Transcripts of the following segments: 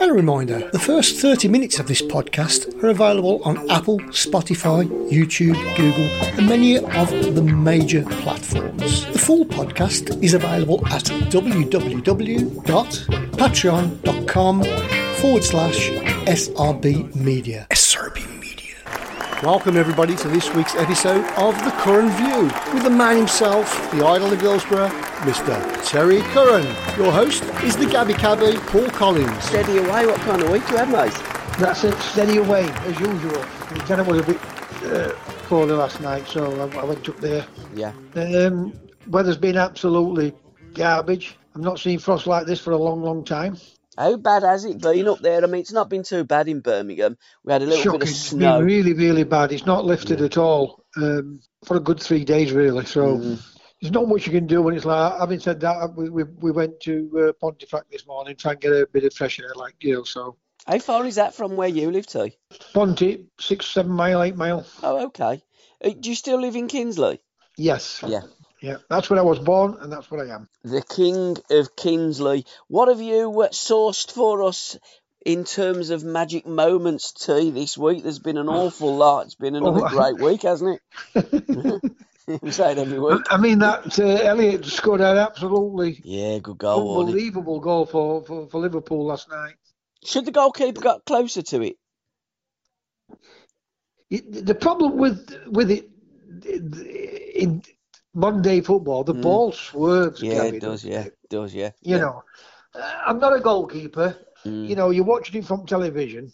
And a reminder the first 30 minutes of this podcast are available on Apple, Spotify, YouTube, Google, and many of the major platforms. The full podcast is available at www.patreon.com forward slash SRB Media. SRB. Welcome, everybody, to this week's episode of The Curran View with the man himself, the idol of Hillsborough, Mr. Terry Curran. Your host is the Gabby Cabby, Paul Collins. Steady away, what kind of week you have, mate? That's it, steady away, as usual. The tenant was a bit uh, poorly last night, so I, I went up there. Yeah. Um, weather's been absolutely garbage. I've not seen frost like this for a long, long time. How bad has it been up there? I mean, it's not been too bad in Birmingham. We had a little Shocking. bit of snow. It's been really, really bad. It's not lifted at all um, for a good three days, really. So Mm. there's not much you can do when it's like. Having said that, we we, we went to uh, Pontefract this morning try and get a bit of fresh air, like you know. So How far is that from where you live to? Ponty, six, seven mile, eight mile. Oh, okay. Uh, Do you still live in Kinsley? Yes. Yeah. Yeah. That's where I was born, and that's where I am. The King of Kinsley. What have you uh, sourced for us in terms of magic moments, T, this week? There's been an awful lot. It's been another Oh. great week, hasn't it? we say it every week. I mean that uh, Elliott scored an absolutely Yeah, good goal. unbelievable goal for, for, for Liverpool last night. Should the goalkeeper got closer to it? It, the problem with with it in modern football, the ball swerves. Mm. Yeah, Gavin, it does. Yeah, it? does. Yeah. You yeah. know, I'm not a goalkeeper. Mm. You know, you're watching it from television.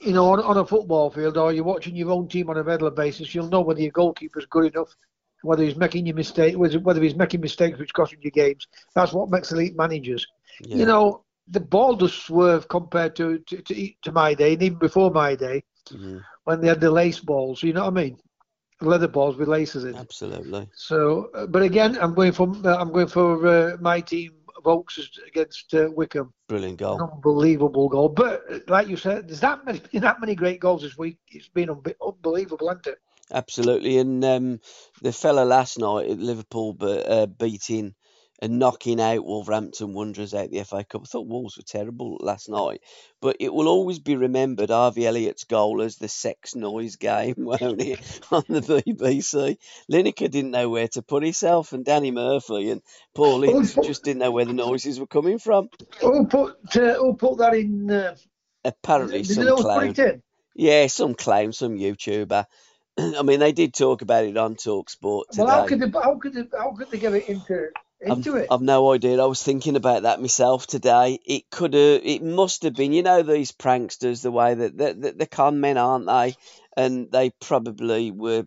You know, on, on a football field, or you're watching your own team on a regular basis. You'll know whether your goalkeeper's good enough, whether he's making your mistake, whether he's making mistakes which costing you games. That's what makes elite managers. Yeah. You know, the ball does swerve compared to, to, to, to my day, and even before my day, Mhm. when they had the lace balls. You know what I mean? Leather balls with laces in. Absolutely. So, uh, but again, I'm going for uh, I'm going for uh, my team Vaulks against uh, Wycombe. Brilliant goal. unbelievable goal. But uh, like you said, there's that many that many great goals this week. It's been unbe- unbelievable, hasn't it? Absolutely. And um, the fella last night at Liverpool but, uh, beating and knocking out Wolverhampton Wanderers out the FA Cup. I thought Wolves were terrible last night, but it will always be remembered Harvey Elliott's goal as the sex noise game, won't it, on the BBC? Lineker didn't know where to put himself, and Danny Murphy and Paul Ince just didn't know where the noises were coming from. Who put uh, who put that in? Uh, Apparently, did some they all clown. put it in? Yeah, some claim, some YouTuber. I mean, they did talk about it on Talksport today. Well, how could they how could they how could they get it into into I've, it? I've no idea. I was thinking about that myself today. It could have, it must have been, you know, these pranksters, the way that the, the, the con men, aren't they? And they probably were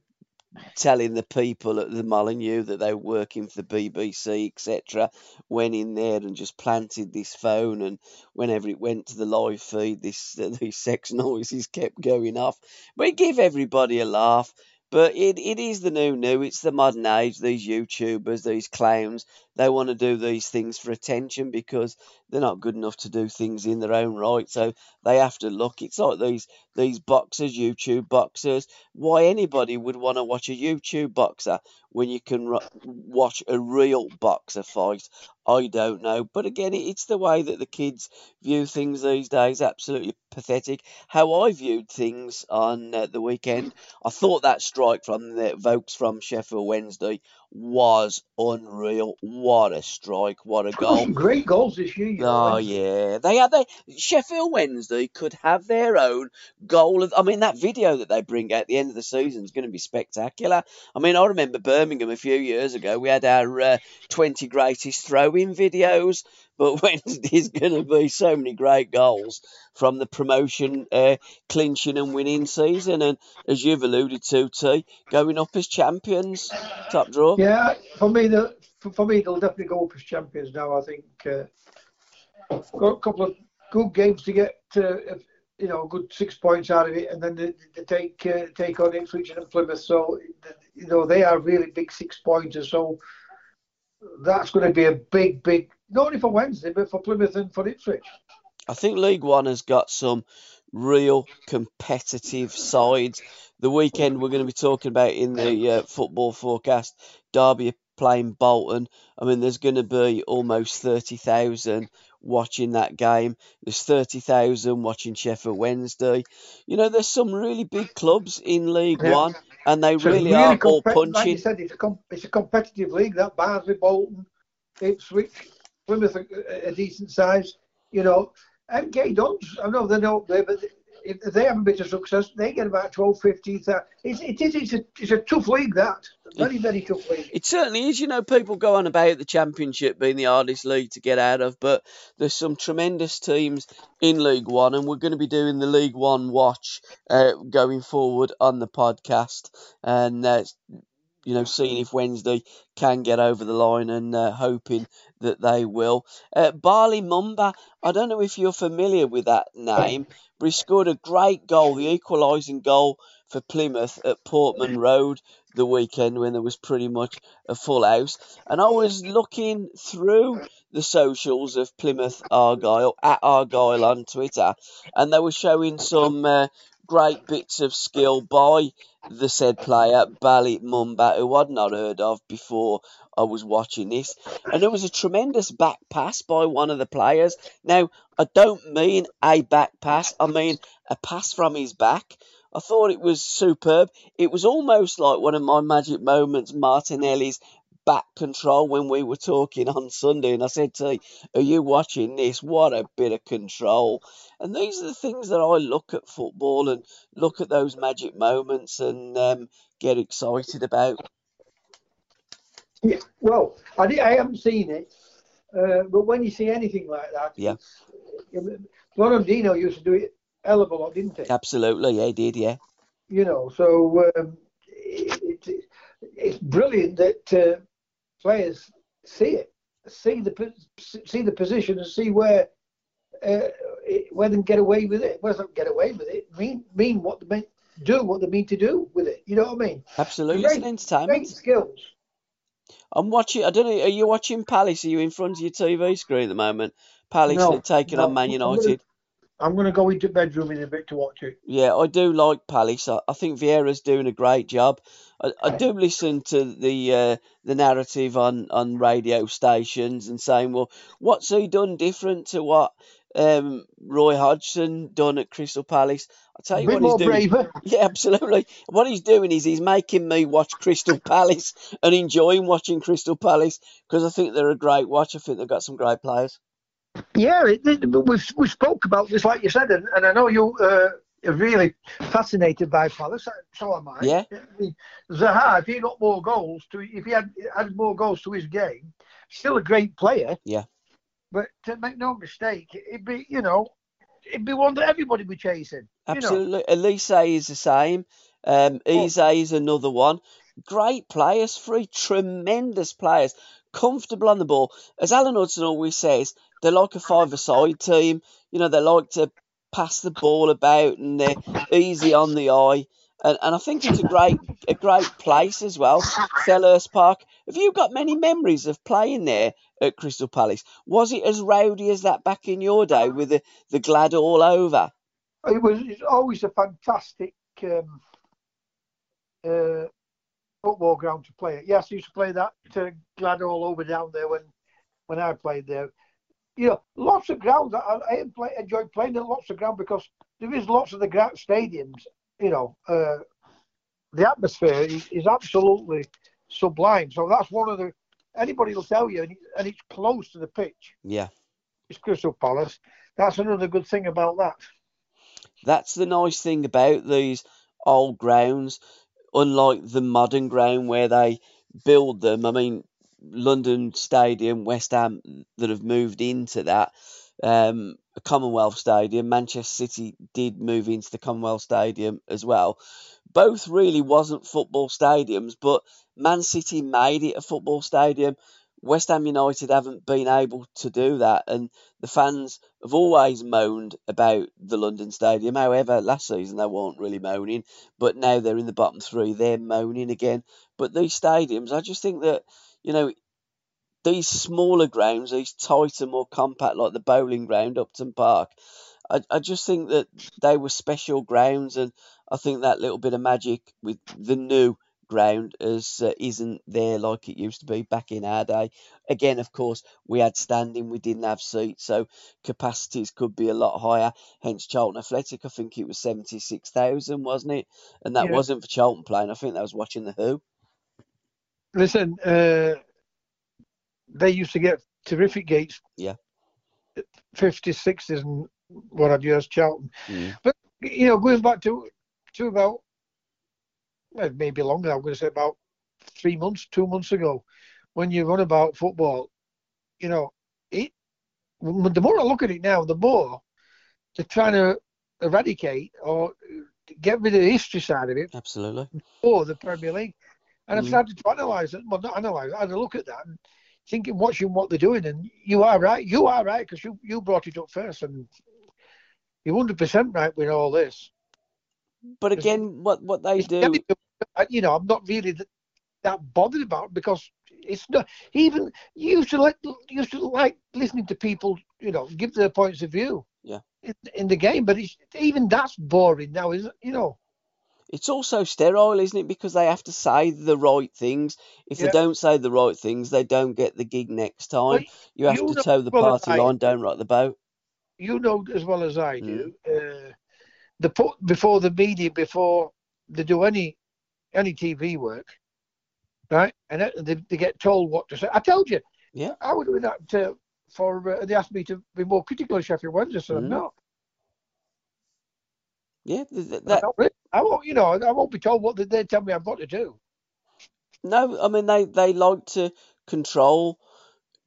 telling the people at the Molineux that they were working for the BBC, etc. Went in there and just planted this phone, and whenever it went to the live feed, this uh, these sex noises kept going off. But it gave everybody a laugh. But it, it is the new new. It's the modern age. These YouTubers, these clowns, they want to do these things for attention because they're not good enough to do things in their own right. So they have to look. It's like these these boxers, YouTube boxers. Why anybody would want to watch a YouTube boxer when you can ro- watch a real boxer fight? I don't know. But again, it's the way that the kids view things these days. Absolutely pathetic. How I viewed things on uh, the weekend, I thought that strike from the Vaulks from Sheffield Wednesday was unreal. What a strike! What a goal! Great goals this year. you know, Oh eh? yeah, they had they Sheffield Wednesday could have their own goal of. I mean, that video that they bring out at the end of the season is going to be spectacular. I mean, I remember Birmingham a few years ago. We had our uh, twenty greatest throw-in videos, but Wednesday's going to be so many great goals from the promotion, uh, clinching and winning season, and as you've alluded to, T, going up as champions, top draw. Yeah, for me, the for me, they'll definitely go up as champions now. I think uh, got a couple of good games to get, uh, you know, good six points out of it, and then they, they take uh, take on Ipswich and Plymouth. So you know they are really big six pointers. So that's going to be a big, big not only for Wednesday but for Plymouth and for Ipswich. I think League One has got some real competitive sides. The weekend we're going to be talking about in the uh, football forecast, Derby playing Bolton. I mean, there's going to be almost 30,000 watching that game. There's 30,000 watching Sheffield Wednesday. You know, there's some really big clubs in League yeah. One, and they so really, really, are all punching. Like you said, it's a, com- it's a competitive league. That Barnsley, Bolton, Ipswich, Plymouth, a, a decent size. You know, MK Dons. I know they're not there, but if they have a bit of success, they get about 12, 15. It's, it is, it's a, it's a tough league, that. Very, very tough league. It certainly is. You know, people go on about the Championship being the hardest league to get out of, but there's some tremendous teams in League One, and we're going to be doing the League One watch uh, going forward on the podcast. And uh, you know, seeing if Wednesday can get over the line and uh, hoping that they will. Uh, Bali Mumba, I don't know if you're familiar with that name, but he scored a great goal, the equalising goal for Plymouth at Portman Road the weekend when there was pretty much a full house. And I was looking through the socials of Plymouth Argyle at Argyle on Twitter, and they were showing some uh, great bits of skill by the said player, Bali Mumba, who I'd not heard of before I was watching this. And there was a tremendous back pass by one of the players. Now, I don't mean a back pass, I mean a pass from his back. I thought it was superb. It was almost like one of my magic moments, Martinelli's back control when we were talking on Sunday, and I said to you, Are you watching this? What a bit of control. And these are the things that I look at football and look at those magic moments and um, get excited about. Yeah, well, I, I haven't seen it, uh, but when you see anything like that, yeah. Dino used to do it hell of a lot, didn't he? Absolutely, yeah, he did, yeah. You know, so um, it, it, it's brilliant that uh, players see it, see the see the position, and see where uh, where they get away with it. Where they get away with it, mean mean what they mean, do what they mean to do with it. You know what I mean? Absolutely, great, it's an entertainment. Great skills. I'm watching. I don't know. Are you watching Palace? Are you in front of your TV screen at the moment? Palace no, taking no, on Man United. I'm going to go into bedroom in a bit to watch it. Yeah, I do like Palace. I, I think Vieira's doing a great job. I, I do listen to the uh, the narrative on, on radio stations and saying, well, what's he done different to what um, Roy Hodgson done at Crystal Palace? I tell you what he's doing. Braver. Yeah, absolutely. What he's doing is he's making me watch Crystal Palace and enjoying watching Crystal Palace because I think they're a great watch. I think they've got some great players. Yeah, it, it, we we spoke about this, like you said, and, and I know you uh, are really fascinated by Palace. So am I. Yeah. Zaha, if he got more goals to, if he had had more goals to his game, still a great player. Yeah. But to make no mistake, it'd be you know, it'd be one that everybody would be chasing. Absolutely. You know? Olise is the same. Um, Eze oh. is another one. Great players, three tremendous players, comfortable on the ball. As Alan Hudson always says, they're like a five-a-side team. You know, they like to pass the ball about and they're easy on the eye. And, and I think it's a great a great place as well, Selhurst Park. Have you got many memories of playing there at Crystal Palace? Was it as rowdy as that back in your day with the, the glad all over? It was always a fantastic um, uh, football ground to play at. Yes, I used to play that to glad all over down there when when I played there you know, lots of grounds. I, I play, enjoy playing in lots of ground because there is lots of the ground stadiums. You know, uh, the atmosphere is, is, absolutely sublime. So that's one of the anybody will tell you, and, and it's close to the pitch. Yeah, it's Crystal Palace. That's another good thing about that. That's the nice thing about these old grounds, unlike the modern ground where they build them. I mean, London Stadium, West Ham that have moved into that. Um, Commonwealth Stadium, Manchester City did move into the Commonwealth Stadium as well. Both really wasn't football stadiums, but Man City made it a football stadium West Ham United haven't been able to do that, and the fans have always moaned about the London Stadium. However, last season they weren't really moaning, but now they're in the bottom three, they're moaning again. But these stadiums, I just think that, you know, these smaller grounds, these tighter, more compact, like the Boleyn Ground, Upton Park, I, I just think that they were special grounds, and I think that little bit of magic with the new ground as uh, isn't there like it used to be back in our day. Again, of course, we had standing, we didn't have seats, so capacities could be a lot higher. Hence, Charlton Athletic, I think it was seventy six thousand, wasn't it? And that yeah. wasn't for Charlton playing. I think that was watching the Who. Listen, uh, they used to get terrific gates. Yeah. 50s, 60s, and what have you as Charlton. Mm. But you know, going back to to about well, maybe longer. I'm going to say about three months, two months ago, when you run about football, you know, it. The more I look at it now, the more they're trying to eradicate or get rid of the history side of it. Absolutely. Or the Premier League, and mm. I've started to analyse it. Well, not analyse. I had a look at that and thinking, watching what they're doing, and you are right. You are right because you you brought it up first, and you're 100 percent right with all this. But again, what what they do, you know, I'm not really that bothered about because it's not even you used to like used to like listening to people, you know, give their points of view. Yeah. In, in the game, but it's even that's boring now, is you know. It's also sterile, isn't it? Because they have to say the right things. If yeah. they don't say the right things, they don't get the gig next time. you have you to toe the party line, don't rock the boat. You know as well as I do. Mm. Uh, the put before the media before they do any any TV work, right? And they, they get told what to say. I told you. Yeah. I would do that to, for. Uh, they asked me to be more critical of Sheffield Wednesday, so mm. I'm not. Yeah, that, I won't. You know, I won't be told what they tell me I've got to do. No, I mean they they like to control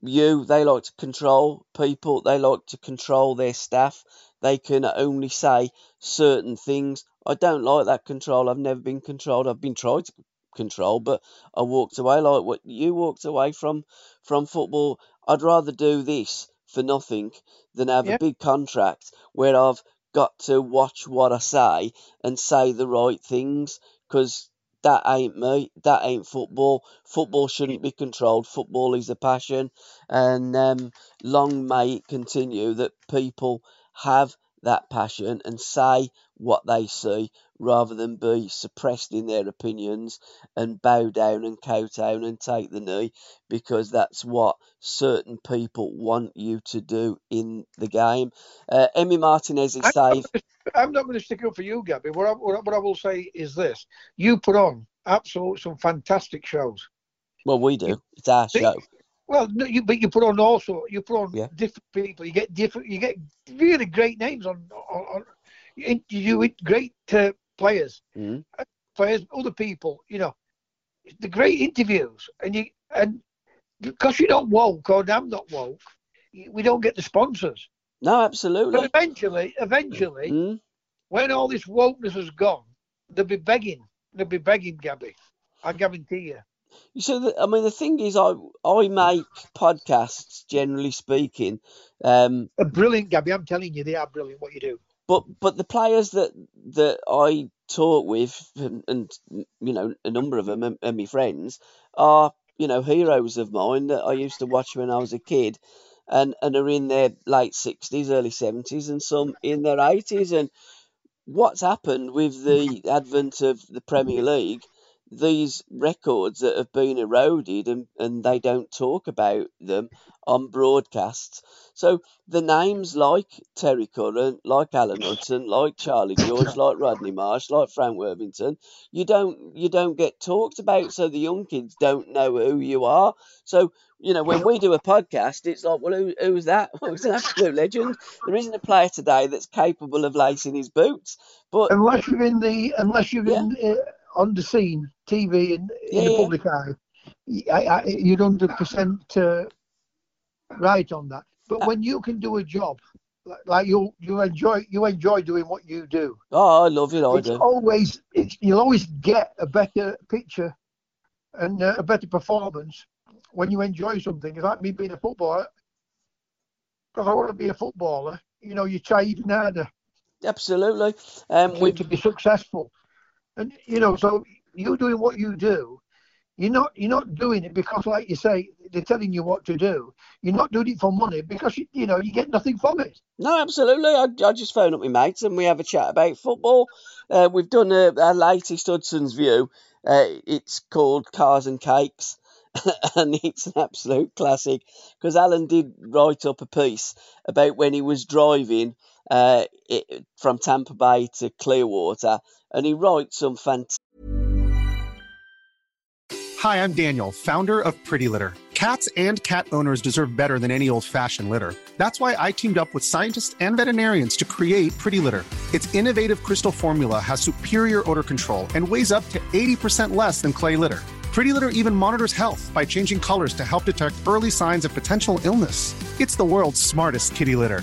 you. They like to control people. They like to control their staff they can only say certain things. I don't like that control. I've never been controlled. I've been tried to control, but I walked away like what you walked away from from football. I'd rather do this for nothing than have yeah. a big contract where I've got to watch what I say and say the right things because that ain't me. That ain't football. Football shouldn't be controlled. Football is a passion, and um, long may it continue that people have that passion and say what they see rather than be suppressed in their opinions and bow down and kowtow and take the knee because that's what certain people want you to do in the game. Uh, Emi Martinez is safe. I'm not going to stick up for you, Gabby. What I, what I will say is this: you put on absolute some fantastic shows. Well, we do. It's our show. Well, no, you but you put on also you put on yeah. different people. You get different. You get really great names on. on, on you, you great uh, players, mm-hmm. players, other people. You know, the great interviews, and you and because you're not woke or I'm not woke, we don't get the sponsors. No, absolutely. But eventually, eventually, mm-hmm. when all this wokeness has gone, they'll be begging. They'll be begging, Gabby. I guarantee you. You see, I mean, the thing is, I I make podcasts generally speaking. Um, brilliant, Gabby. I'm telling you, they are brilliant. What you do. But but the players that that I talk with, and, and you know, a number of them are, my friends, are you know heroes of mine that I used to watch when I was a kid, and and are in their late sixties, early seventies, and some in their eighties. And what's happened with the advent of the Premier League? These records that have been eroded and, and they don't talk about them on broadcasts. So the names like Terry Curran, like Alan Hudson, like Charlie George, like Rodney Marsh, like Frank Worthington, you don't you don't get talked about. So the young kids don't know who you are. So you know when we do a podcast, it's like, well, who, who's that? Well, it's an absolute legend. There isn't a player today that's capable of lacing his boots. But unless you're in the unless you're yeah. in. Uh, On the scene, TV, in, in the public eye, I, I, you're 100% uh, right on that. But uh, when you can do a job, like, like you you enjoy you enjoy doing what you do. Oh, I love it. I it's do. Always, it's, you'll always get a better picture and uh, a better performance when you enjoy something, it's like me being a footballer. Because I want to be a footballer, you know, you try even harder. Absolutely. Um, we to be successful, and you know, so you're doing what you do, you're not you're not doing it because, like you say, they're telling you what to do. You're not doing it for money because you, you know you get nothing from it. No, absolutely. I, I just phone up my mates and we have a chat about football. Uh, we've done a, our latest Hudson's View. Uh, it's called Cars and Cakes. and it's an absolute classic because Alan did write up a piece about when he was driving uh, it, from Tampa Bay to Clearwater, and he writes some fantastic. Hi, I'm Daniel, founder of Pretty Litter. Cats and cat owners deserve better than any old-fashioned litter. That's why I teamed up with scientists and veterinarians to create Pretty Litter. Its innovative crystal formula has superior odor control and weighs up to 80% less than clay litter. Pretty Litter even monitors health by changing colors to help detect early signs of potential illness. It's the world's smartest kitty litter.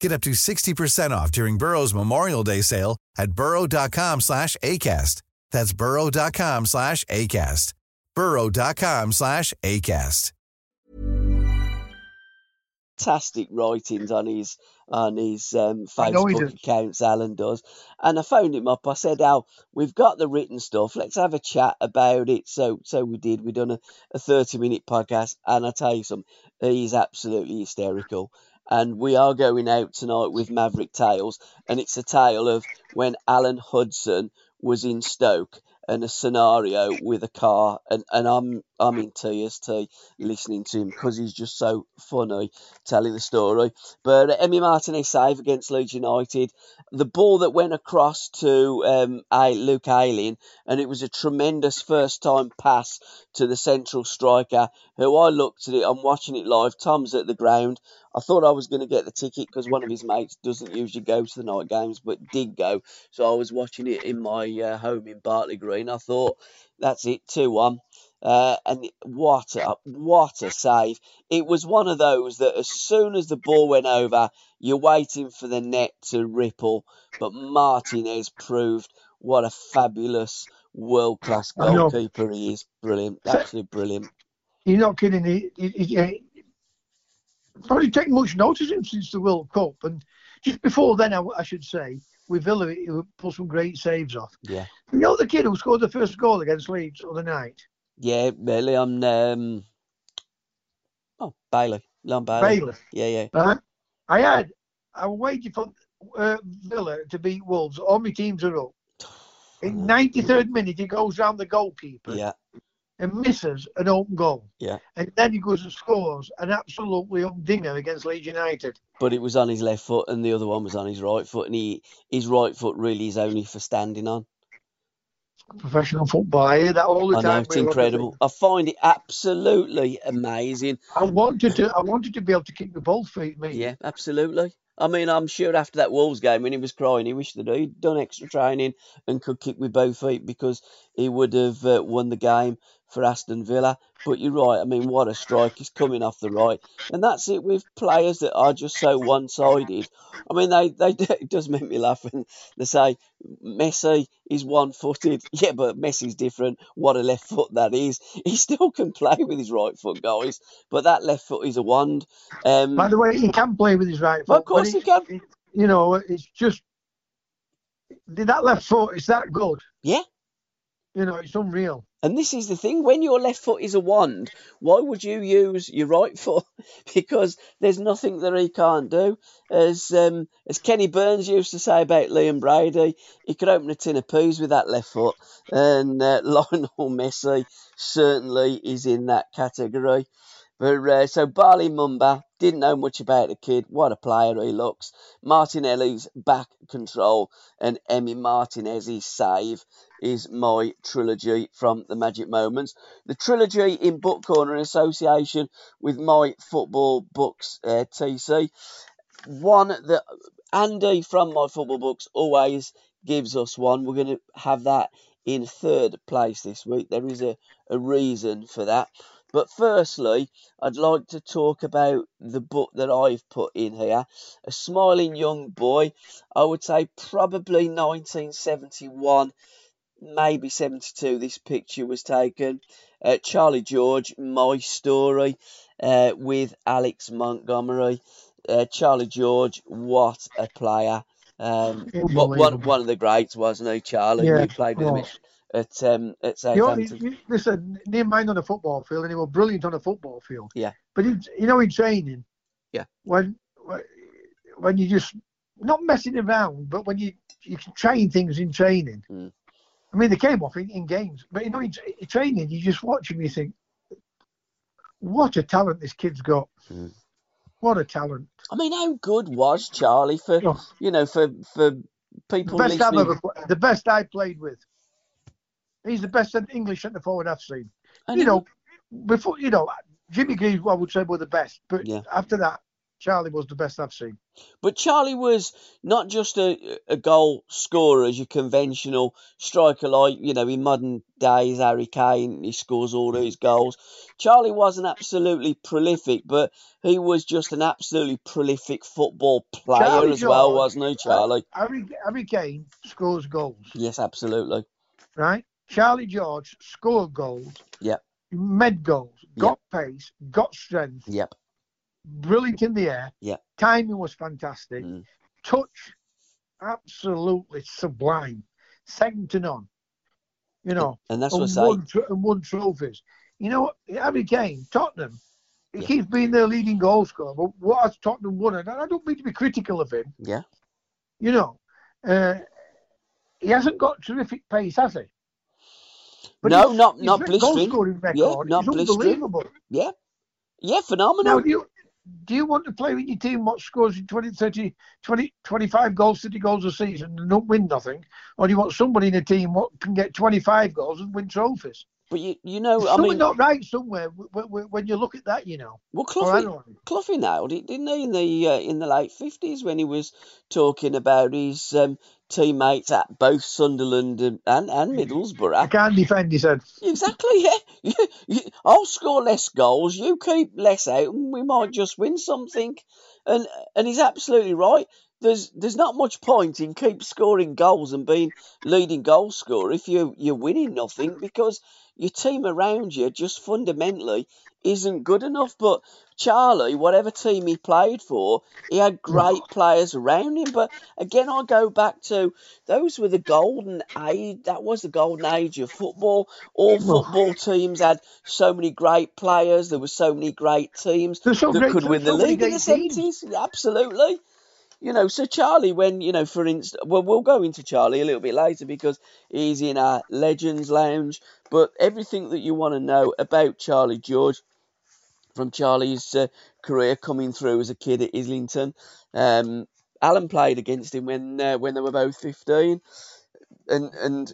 Get up to 60% off during Burrow's Memorial Day sale at burrow.com slash ACAST. That's burrow.com slash ACAST. burrow.com slash ACAST. Fantastic writings on his on his um, Facebook accounts, Alan does. And I phoned him up. I said, Al, we've got the written stuff. Let's have a chat about it. So so we did. We done a, a 30 minute podcast. And I tell you something, he's absolutely hysterical. And we are going out tonight with Maverick Tales. And it's a tale of when Alan Hudson was in Stoke and a scenario with a car, and, and I'm I'm in too listening to him because he's just so funny telling the story. But uh, Emi Martinez save against Leeds United, the ball that went across to um, a Luke Ayling, and it was a tremendous first time pass to the central striker. Who I looked at it, I'm watching it live. Tom's at the ground. I thought I was going to get the ticket because one of his mates doesn't usually go to the night games, but did go. So I was watching it in my uh, home in Bartley Green. I thought, that's it, 2 1. Uh, and what a what a save! It was one of those that as soon as the ball went over, you're waiting for the net to ripple. But Martinez proved what a fabulous world class goalkeeper he is. Brilliant, absolutely brilliant. You're not kidding. He, he, he, probably taken much notice of him since the World Cup. And just before then, I, I should say, with Villa, he pulled some great saves off. Yeah. You know the kid who scored the first goal against Leeds the night? Yeah, Leon. Um, oh, Bailey. Leon Bailey. Bailey. Yeah, yeah. Uh, I had, I waited for uh, Villa to beat Wolves. All my teams are up. In 93rd minute, he goes round the goalkeeper. Yeah and misses an open goal. Yeah. And then he goes and scores an absolutely dinger against Leeds United. But it was on his left foot and the other one was on his right foot and he his right foot really is only for standing on. Professional football, I hear that all the I time. Know, it's incredible. I find it absolutely amazing. I wanted to I wanted to be able to kick the ball feet, me. Yeah, absolutely. I mean, I'm sure after that Wolves game, when he was crying, he wished that he'd done extra training and could kick with both feet because he would have uh, won the game for Aston Villa. But you're right. I mean, what a strike! He's coming off the right, and that's it with players that are just so one-sided. I mean, they they it does make me laugh when they say Messi is one-footed. Yeah, but Messi's different. What a left foot that is. He still can play with his right foot, guys, but that left foot is a wand. Um, By the way, he can play with his right foot. Of course, he can. You know, it's just that left foot is that good. Yeah. You know, it's unreal. And this is the thing when your left foot is a wand, why would you use your right foot? because there's nothing that he can't do. As um, as Kenny Burns used to say about Liam Brady, he could open a tin of peas with that left foot. And uh, Lionel Messi certainly is in that category. But uh, so Bali Mumba didn't know much about the kid. What a player he looks. Martinelli's back control and Emi Martinez's save is my trilogy from the Magic Moments. The trilogy in Book Corner in association with my football books uh, TC. One that Andy from my football books always gives us one. We're going to have that in third place this week. There is a, a reason for that. But firstly, I'd like to talk about the book that I've put in here. A Smiling Young Boy. I would say probably 1971, maybe 72. This picture was taken. Uh, Charlie George, My Story, uh, with Alex Montgomery. Uh, Charlie George, what a player. Um, one, one of the greats, wasn't he, Charlie? Yeah, we played with him at um, at Southampton. listen, near mine on a football field, and he was brilliant on a football field. Yeah. But he, you know, in training, Yeah. when when you just not messing around, but when you you can train things in training. Mm. I mean, they came off in, in games, but you know, in, in training, you just watch him, you think, what a talent this kid's got. Mm. What a talent. I mean, how good was Charlie for Oh, you know for for the people best I've listening? ever, the best I played with. He's the best English centre forward I've seen. You he- know, before you know, Jimmy Greaves, I would say, were the best, but Yeah. after that, Charlie was the best I've seen. But Charlie was not just a, a goal scorer as your conventional striker, like, you know, in modern days, Harry Kane, he scores all these goals. Charlie wasn't absolutely prolific, but he was just an absolutely prolific football player Charlie as well, George, wasn't he, Charlie? Harry, Harry Kane scores goals, Yes, absolutely. right? Charlie George scored goals. Yep. Med goals, got pace, got strength, Yep. brilliant in the air. Yep. Timing was fantastic. Mm. Touch, absolutely sublime, second to none. You know, And that's and what I won, tr- and won trophies. You know what? Harry Kane, Tottenham, he Yeah. keeps being their leading goal scorer. But what has Tottenham won? And I don't mean to be critical of him. Yeah. You know, uh, he hasn't got terrific pace, has he? No, his- not- not blistering. Yeah, not is blistering. unbelievable. Yeah. Yeah, Now, phenomenal. do you, do you want to play with your team what scores in 20, 30, 20, 25 goals, 30 goals a season and don't win nothing? Or do you want somebody in a team what can get 25 goals and win trophies? But you, you know, There's I mean, not right somewhere when you look at that, you know. well, Cloughy. Cloughy nailed it, didn't he, in the uh, in the late fifties when he was talking about his um, teammates at both Sunderland and, and, and I can't defend, he said. Exactly, yeah. You, you, I'll score less goals, you keep less out, and we might just win something. And and he's absolutely right. There's there's not much point in keep scoring goals and being leading goal scorer if you you're winning nothing because your team around you just fundamentally isn't good enough. But Charlie, whatever team he played for, he had great players around him. But again, I go back to those were the golden age. That was the golden age of football. All football teams had so many great players. There were so many great teams so that great- could win the so many league in the seventies. Absolutely. You know, so Charlie, when you know, for instance, well, we'll go into Charlie a little bit later because he's in our Legends Lounge. But everything that you want to know about Charlie George from Charlie's uh, career coming through as a kid at Islington, um, Alan played against him when uh, when they were both fifteen, and and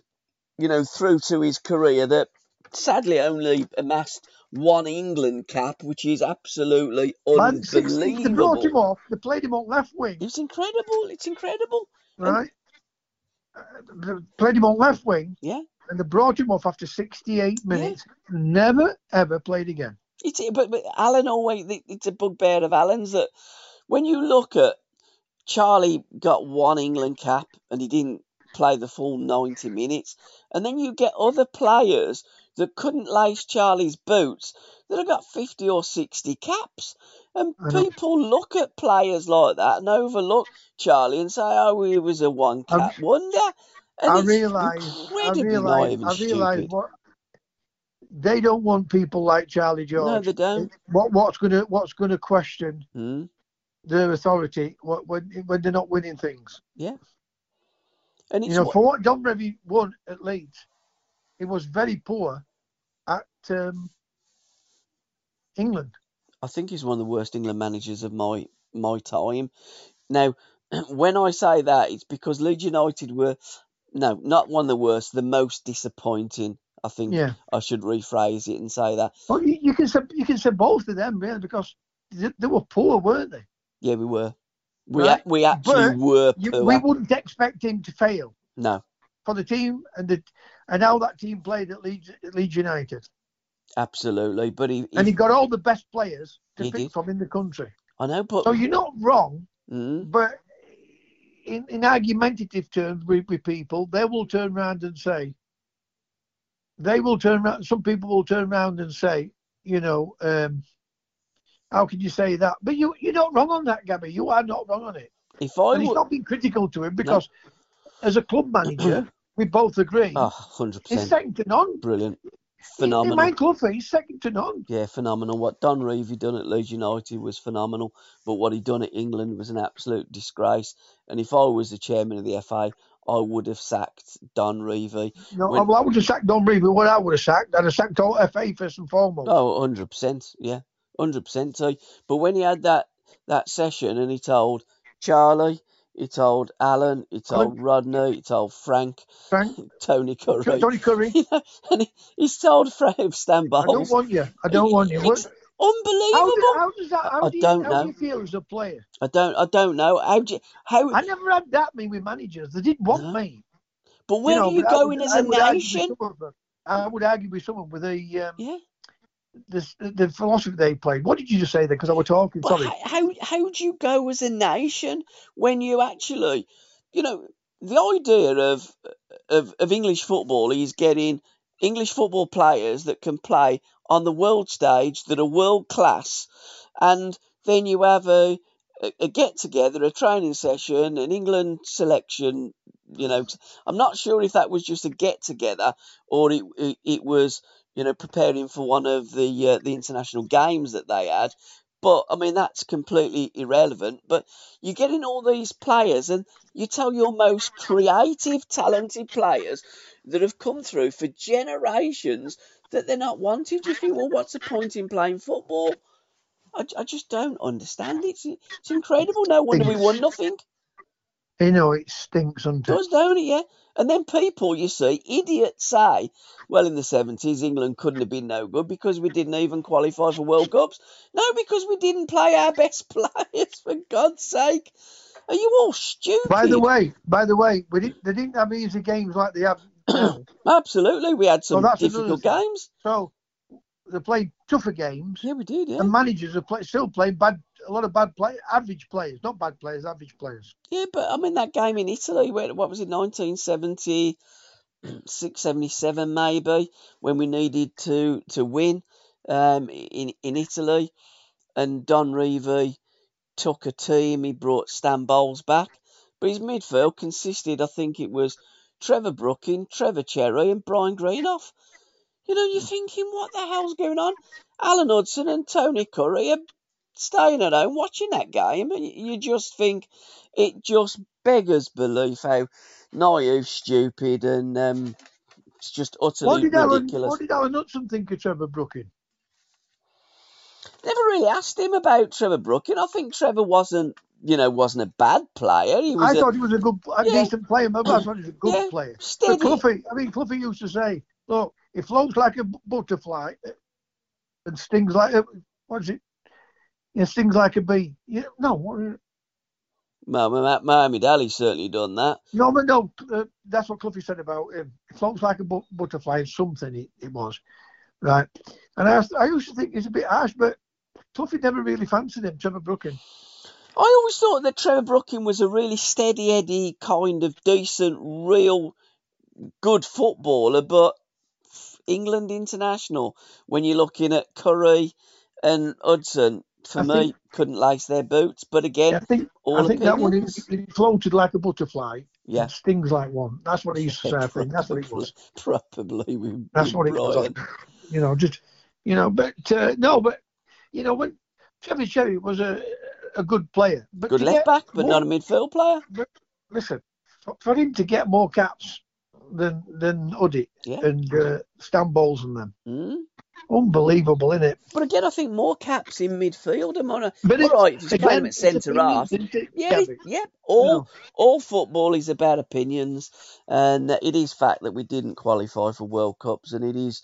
you know through to his career that sadly only amassed one England cap, which is absolutely Man, 60, they brought him off, they played him on left wing, It's incredible. It's incredible. right? Uh, played him on left wing, Yeah. and they brought him off after 68 minutes. Never, ever played again. It's but, but Alan always it's a bugbear of Alan's that when you look at Charlie got one England cap and he didn't play the full ninety minutes, and then you get other players that couldn't lace Charlie's boots that have got fifty or sixty caps, and people look at players like that and overlook Charlie and say, "Oh, he was a one cap wonder." And I realise, I realise, I realise what they don't want people like Charlie George. No, they don't. What what's gonna what's gonna question Hmm. their authority when when they're not winning things? Yeah. And it's You know, what- for what Don Revie won at Leeds, he was very poor at um, England. I think he's one of the worst England managers of my my time. Now, when I say that, it's because Leeds United were no, not one of the worst, the most disappointing. I think Yeah. I should rephrase it and say that. Well, you, you can say you can say both of them really because they, they were poor, weren't they? Yeah, we were. We Right, a- we actually but were You, poor. we wouldn't expect him to fail No, for the team and the and how that team played at Leeds, at Leeds United, absolutely. But he, he, and he got all the best players to pick did. from in the country. I know, but So you're not wrong, Mm, but in, in argumentative terms with, with people, they will turn around and say, they will turn around, some people will turn around and say, you know, um, how can you say that? But you, you're not wrong on that, Gabby. You are not wrong on it. if I And he's not being critical to him because as a club manager, we both agree, oh, 100%. he's second to none. brilliant, In phenomenal. my club, he's second to none. Yeah, phenomenal. What Don Revie done at Leeds United was phenomenal, but what he done at England was an absolute disgrace. And if I was the chairman of the FA, I would have sacked Don Revie. No, When- I would have sacked Don Revie, what I would have sacked, I'd have sacked all FA first and foremost. Oh, 100%. Yeah, 100%. So, but when he had that, that session and he told Charlie, he told Alan, he told Rodney, he told Frank, Frank, Tony Currie, Tony Currie, you know, and he, he's told Frank Stan I don't want you. I don't want you. What, It's how, unbelievable. do, how does that? How, I do you, don't how know. do you feel as a player? I don't, I don't know. How do you, how, I never had that many with managers. They didn't want No. me. but where know, are you but I going would- as I a would argue with nation? some. I would argue with someone with the um, Yeah. the, the philosophy they played. What did you just say there? Because I was talking. But Sorry. how, how how do you go as a nation when you actually, you know, the idea of of, of English football is getting English football players that can play on the world stage that are world class, and then you have a a, get together, a training session, an England selection. You know, I'm not sure if that was just a get together or it, it was you know preparing for one of the uh, the international games that they had. But I mean that's completely irrelevant. But you're getting all these players, and you tell your most creative, talented players that have come through for generations that they're not wanted. You think, well, what's the point in playing football? I, I just don't understand. It's it's incredible. No wonder we won nothing. You know, it stinks, doesn't? Does, don't it? Yeah. And then people, you see, idiots say, well, in the 70s, England couldn't have been no good because we didn't even qualify for World Cups. No, because we didn't play our best players, for God's sake. Are you all stupid? By the way, by the way, we didn't, they didn't have easy games like they have now. Absolutely. We had some Well, difficult games. So they played tougher games. Yeah, we did, yeah. And managers are play, still playing bad, a lot of bad play, average players, not bad players, average players. Yeah, but I mean, that game in Italy, where, what was it, 1976, 77 maybe, when we needed to, to win um, in, in Italy. And Don Revie took a team, he brought Stan Bowles back. But his midfield consisted, I think it was Trevor Brooking, Trevor Cherry, and Brian Greenhoff. You know, you're thinking, what the hell's going on? Alan Hudson and Tony Currie are staying at home watching that game, and you just think it just beggars belief how naive, stupid, and um, it's just What utterly did Alan, ridiculous. what did Alan Hudson think of Trevor Brooking? Never really asked him about Trevor Brooking. I think Trevor wasn't, you know, wasn't a bad player. He was I a, thought he was a good, a Yeah. decent player. Maybe I thought he was a good Yeah, player. But. Cloughy, I mean, Cloughy used to say, "Look, it floats like a butterfly and stings like a what is it? Yeah, stings like a bee." Yeah, no, what, Muhammad Ali certainly done that. no, but no. Uh, that's what Cloughy said about him. It floats like a bu- butterfly. Something it, it was, right? And I, I used to think he's a bit harsh, but Cloughy never really fancied him, Trevor Brooking. I always thought that Trevor Brooking was a really steady Eddie kind of decent, real good footballer, but England international, when you're looking at Currie and Hudson, for I me, think- couldn't lace their boots. But again, I think all I think that one opinions. it, floated like a butterfly. Yeah. stings like one. That's what he used to say. I think that's what it was. Probably with, That's with what it was. Brian. You know, just you know, but uh, no, but you know, when Trevor Cherry was a a good player, but Good left back, but more- not a midfield player. Listen, for, him to get more caps than than Huddy Yeah. and uh, Stan Bowles and them, Mm. unbelievable, isn't it? But again, I think more caps in midfield. I'm on a, But all it's- right, just play him at centre half. isn't it, Yeah, yeah. All know. all football is about opinions, and it is fact that we didn't qualify for World Cups, and it is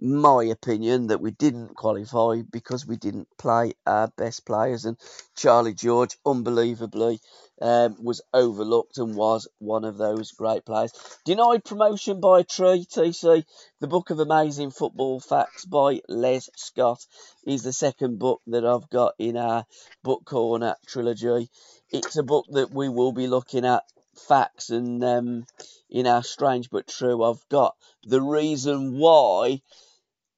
my opinion that we didn't qualify because we didn't play our best players, and Charlie George, unbelievably, um, was overlooked and was one of those great players. Denied promotion by tree, TC. The Book of Amazing Football Facts by Les Scott is the second book that I've got in our Book Corner trilogy. It's a book that we will be looking at facts and um, in our Strange But True. I've got the reason why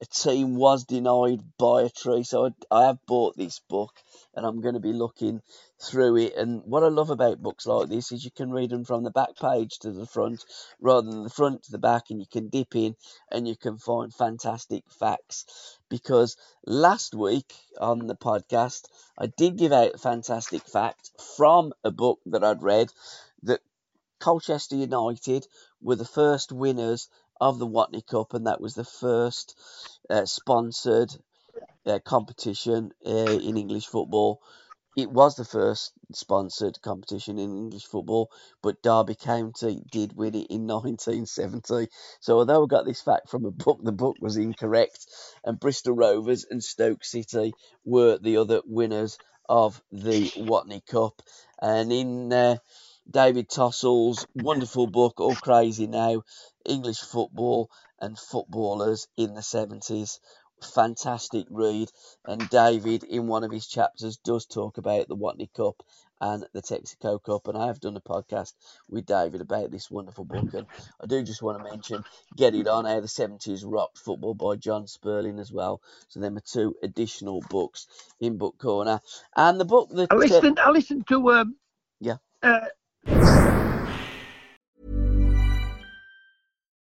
a team was denied by a tree. So I, I have bought this book and I'm going to be looking through it. And what I love about books like this is you can read them from the back page to the front rather than the front to the back, and you can dip in and you can find fantastic facts. Because last week on the podcast, I did give out a fantastic fact from a book that I'd read Colchester United were the first winners of the Watney Cup, and that was the first uh, sponsored uh, competition uh, in English football. It was the first sponsored competition in English football, but Derby County did win it in 1970. So, although I got this fact from a book, the book was incorrect, and Bristol Rovers and Stoke City were the other winners of the Watney Cup. And in uh, David Tossell's wonderful book, All Crazy Now English Football and Footballers in the 70s. Fantastic read. And David, in one of his chapters, does talk about the Watney Cup and the Texaco Cup. And I have done a podcast with David about this wonderful book. And I do just want to mention Get It On How the 70s Rocked Football by Jon Spurling as well. So, them are two additional books in Book Corner. And the book that. I uh, listened. I listened to um. Yeah. Uh, you.